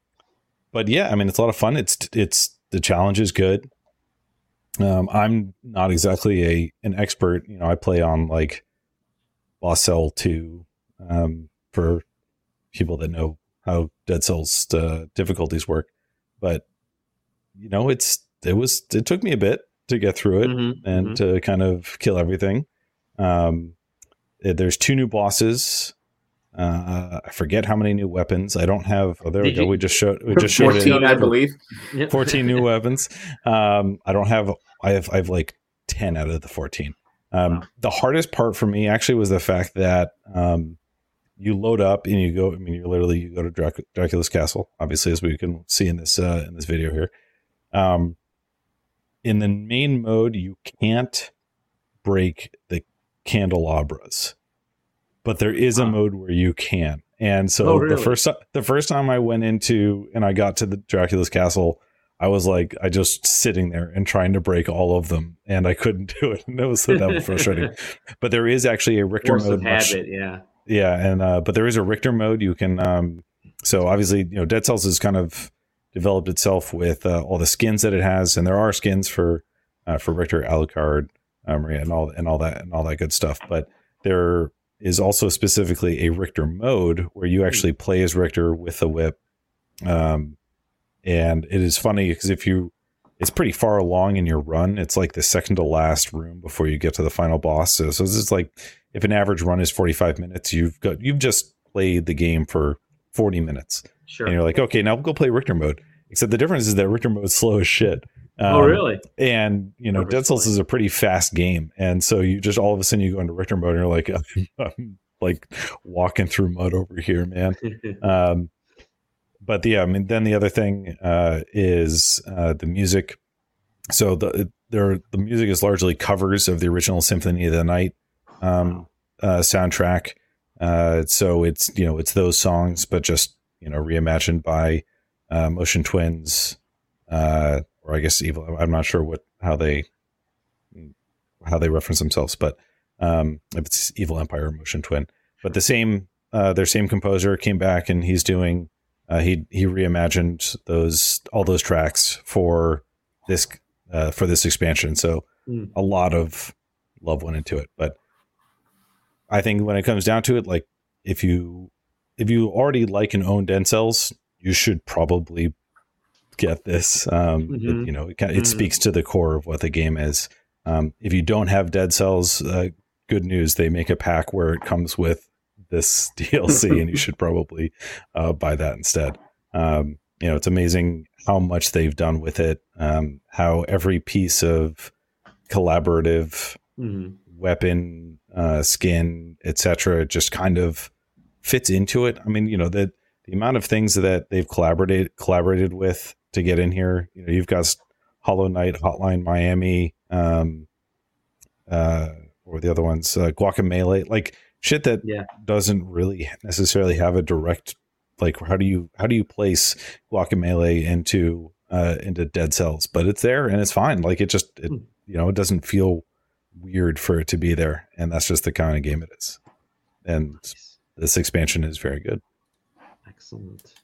but yeah, I mean, it's a lot of fun. It's it's the challenge is good. Um, I'm not exactly a an expert. You know, I play on like Boss Cell two um, for people that know how Dead Cells uh, difficulties work, but you know, it's it was it took me a bit to get through it mm-hmm, and mm-hmm. to kind of kill everything. Um, eh, there's two new bosses. Uh, I forget how many new weapons. I don't have. Oh, there Did we go. You, we just showed. We just showed 14. I believe. Fourteen new weapons. Um, I don't have. I have. I have like ten out of the fourteen. Um, wow. The hardest part for me actually was the fact that um, you load up and you go. I mean, you literally you go to Drac- Dracula's castle, obviously, as we can see in this uh, in this video here. Um, in the main mode, you can't break the candelabras, but there is a mode where you can. And so oh, really? the first the first time I went into and I got to the Dracula's castle, I was like, I just sitting there and trying to break all of them, and I couldn't do it. And it was so that was frustrating. but there is actually a Richter Force mode. habit, yeah, yeah, and uh, but there is a Richter mode. You can um, so obviously you know Dead Cells is kind of developed itself with uh, all the skins that it has, and there are skins for uh, for Richter, Alucard, uh, Maria, and all and all that and all that good stuff. But there is also specifically a Richter mode where you actually hmm. play as Richter with a whip, um, and it is funny because if you it's pretty far along in your run. It's like the second to last room before you get to the final boss. So, so it's like if an average run is 45 minutes, you've got you've just played the game for 40 minutes. Sure. And you're like, okay, now we'll go play Richter mode. Except the difference is that Richter mode is slow as shit. Oh, um, oh, really? And you know, Dead Cells is a pretty fast game, and so you just all of a sudden you go into Richter mode, and you're like, I'm like walking through mud over here, man. um, but yeah, I mean, then the other thing uh, is uh, the music. So the there the music is largely covers of the original Symphony of the Night um, uh, soundtrack. Uh, so it's you know it's those songs, but just you know reimagined by uh, Motion Twins, uh, or I guess Evil. I'm not sure what how they how they reference themselves, but um, if it's Evil Empire or Motion Twin. But the same uh, their same composer came back and he's doing uh, he he reimagined those all those tracks for this uh, for this expansion. So mm. a lot of love went into it. But I think when it comes down to it, like if you if you already like and own Dead Cells, you should probably get this. Um, mm-hmm. it, you know, it, it mm-hmm. speaks to the core of what the game is. Um, if you don't have Dead Cells, uh, good news. They make a pack where it comes with this DLC, and you should probably uh, buy that instead. Um, you know, it's amazing how much they've done with it. Um, how every piece of collaborative mm-hmm. weapon, uh, skin, etc., just kind of fits into it. I mean, you know, the the amount of things that they've collaborated collaborated with to get in here. You know, you've got Hollow Knight, Hotline Miami, um, uh, or the other ones, uh, Guacamelee. Like shit that yeah. doesn't really necessarily have a direct like how do you how do you place guacamelee into uh into dead cells but it's there and it's fine like it just it hmm. you know it doesn't feel weird for it to be there and that's just the kind of game it is and this expansion is very good excellent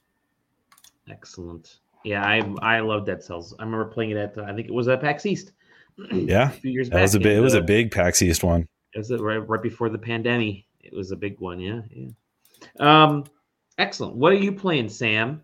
excellent yeah i i love dead cells i remember playing it at i think it was at pax east yeah a few years that back was a big, it was a uh, big pax east one it was right, right before the pandemic it was a big one. Yeah, yeah. Um, excellent. What are you playing, Sam?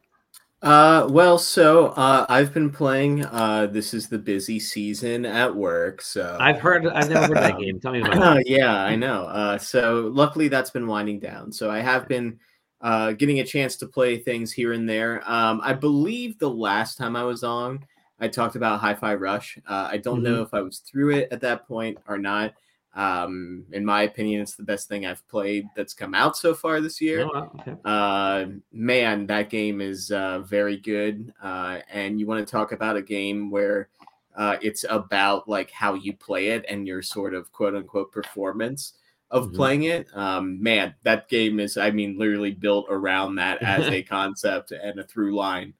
Uh, well, so uh, I've been playing. Uh, this is the busy season at work, so I've heard. I've never heard that game. Tell me about it. yeah, I know. Uh, so luckily that's been winding down. So I have been uh, getting a chance to play things here and there. Um, I believe the last time I was on, I talked about Hi-Fi Rush. Uh, I don't mm-hmm. know if I was through it at that point or not. Um, in my opinion, it's the best thing I've played that's come out so far this year. Oh, okay. uh, man, that game is uh, very good. Uh, and you want to talk about a game where uh, it's about like how you play it and your sort of quote unquote performance of mm-hmm. playing it. Um, man, that game is, I mean, literally built around that as a concept and a through line.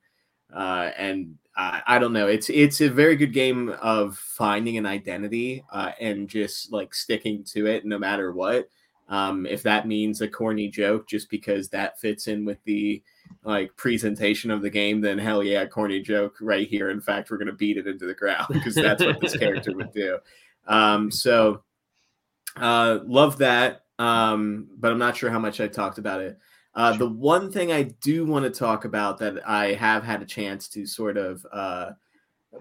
Uh, and uh, I don't know. It's it's a very good game of finding an identity uh, and just like sticking to it no matter what. Um, if that means a corny joke, just because that fits in with the like presentation of the game, then hell yeah, corny joke right here. In fact, we're gonna beat it into the ground because that's what this character would do. Um, so uh, love that, um, but I'm not sure how much I talked about it. Uh, the one thing I do want to talk about that I have had a chance to sort of uh,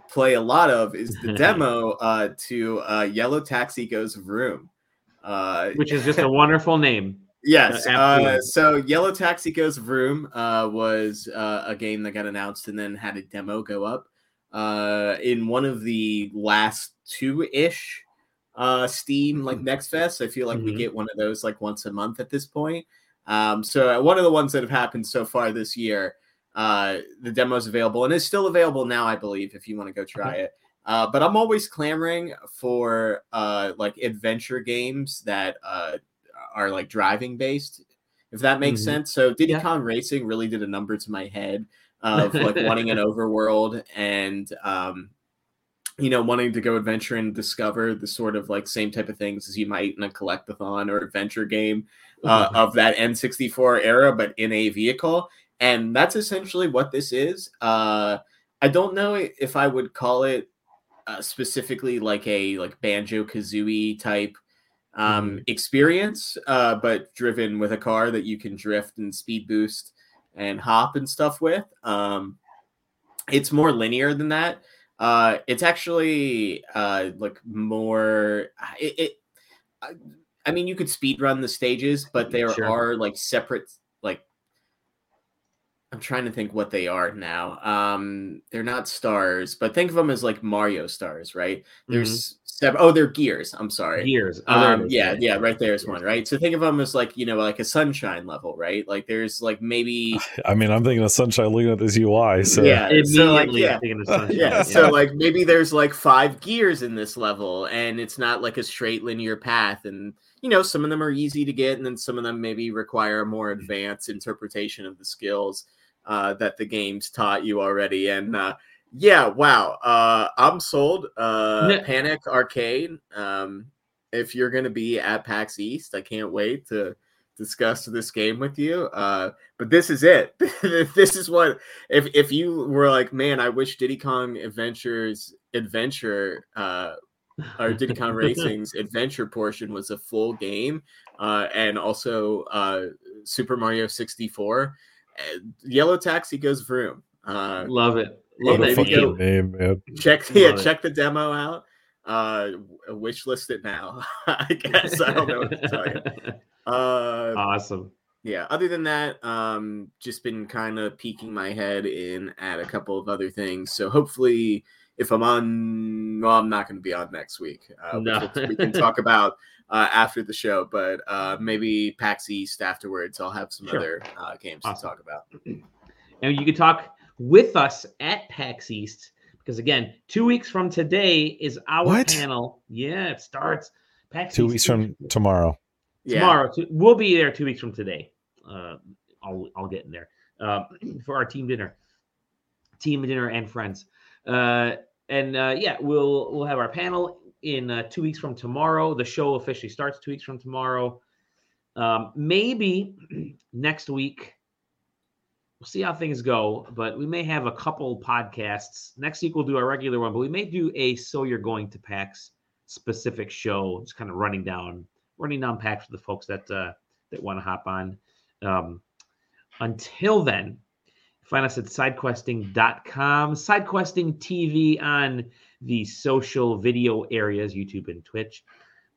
play a lot of is the demo uh, to uh, Yellow Taxi Goes Vroom, uh, which is just a wonderful name. Yes. Uh, so Yellow Taxi Goes Vroom was a game that got announced and then had a demo go up in one of the last two ish Steam like hmm. Next Fest. I feel like mm-hmm. we get one of those like once a month at this point. Um, so uh, one of the ones that have happened so far this year, uh, the demo is available and is still available now, I believe, if you want to go try okay. it. Uh, but I'm always clamoring for uh, like adventure games that uh, are like driving based, if that makes mm-hmm. sense. So Diddy yeah. Kong Racing really did a number to my head of like wanting an overworld and um, you know wanting to go adventure and discover the sort of like same type of things as you might in a collectathon or adventure game uh, of that N64 era, but in a vehicle. And that's essentially what this is. Uh, I don't know if I would call it uh, specifically like a like Banjo Kazooie type um, mm-hmm. experience, uh, but driven with a car that you can drift and speed boost and hop and stuff with. Um, it's more linear than that. Uh, it's actually uh, like more. It, it I mean, you could speed run the stages, but there sure. are like separate I'm trying to think what they are now. Um, they're not stars, but think of them as like Mario stars, right? There's mm-hmm. seven. Oh, they're gears. I'm sorry, gears. Um, yeah, yeah, right there's one, right? So think of them as like you know, like a sunshine level, right? Like there's like maybe. I mean, I'm thinking of sunshine looking at this UI. So yeah, so like yeah, yeah, yeah. So like maybe there's like five gears in this level, and it's not like a straight linear path, and you know, some of them are easy to get, and then some of them maybe require a more advanced interpretation of the skills uh, that the game's taught you already. And uh, yeah, wow, uh, I'm sold. Uh, Panik Arcade. Um, if you're going to be at PAX East, I can't wait to discuss this game with you. Uh, but this is it. this is what if if you were like, man, I wish Diddy Kong Adventures Adventure or Diddy Kong Racing's adventure portion was a full game, uh, and also uh, Super Mario 64 Yellow Taxi goes vroom. Uh, Love it. Love it. Go, name, man. Check yeah, it. check the demo out. Uh, wish list it now. I guess I don't know what to tell you. Uh, awesome. Yeah. Other than that, um, just been kind of peeking my head in at a couple of other things. So hopefully, if I'm on, well, I'm not going to be on next week. Uh, no. we can talk about uh, after the show, but uh, maybe PAX East afterwards. I'll have some sure. other uh, games awesome. to talk about. And you can talk with us at PAX East because again, two weeks from today is our what? panel. Yeah, it starts. PAX two East weeks from tomorrow. Tomorrow, yeah. we'll be there. Two weeks from today. Uh, I'll I'll get in there uh, for our team dinner, team dinner and friends. Uh, and uh, yeah, we'll we'll have our panel in uh, two weeks from tomorrow. The show officially starts two weeks from tomorrow. Um, maybe next week, we'll see how things go, but we may have a couple podcasts. Next week, we'll do our regular one, but we may do a So You're Going to PAX specific show, just kind of running down, running down PAX for the folks that, uh, that want to hop on. Um, until then, find us at sidequesting.com, sidequesting TV on the social video areas, YouTube and Twitch.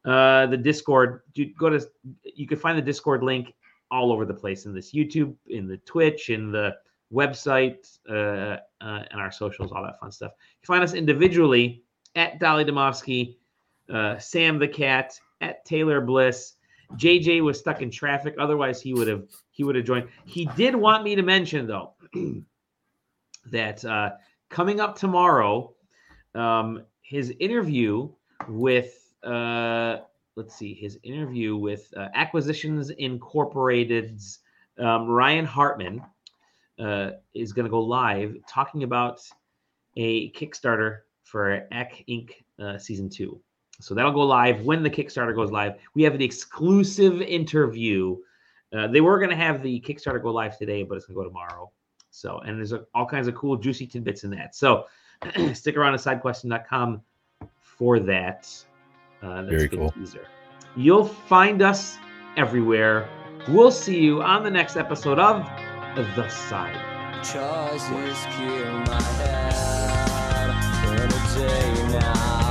Uh, the Discord, go to you can find the Discord link all over the place in this YouTube, in the Twitch, in the website, uh, uh, and our socials, all that fun stuff. You find us individually at Dali Demovsky, uh, Sam the Cat, at Taylor Bliss. JJ was stuck in traffic, otherwise he would have he would have joined. He did want me to mention though that uh, coming up tomorrow um, his interview with uh, let's see his interview with uh, Acquisitions Incorporated's um, Ryan Hartman uh, is going to go live talking about a Kickstarter for Acq Inc. Uh, season two. So that'll go live when the Kickstarter goes live. We have an exclusive interview. Uh, they were going to have the Kickstarter go live today, but it's going to go tomorrow. So, and there's a, all kinds of cool, juicy tidbits in that. So, stick around at sidequesting.com for that. Uh, Very cool. Teaser. You'll find us everywhere. We'll see you on the next episode of The Side. Choices kill my head. a day now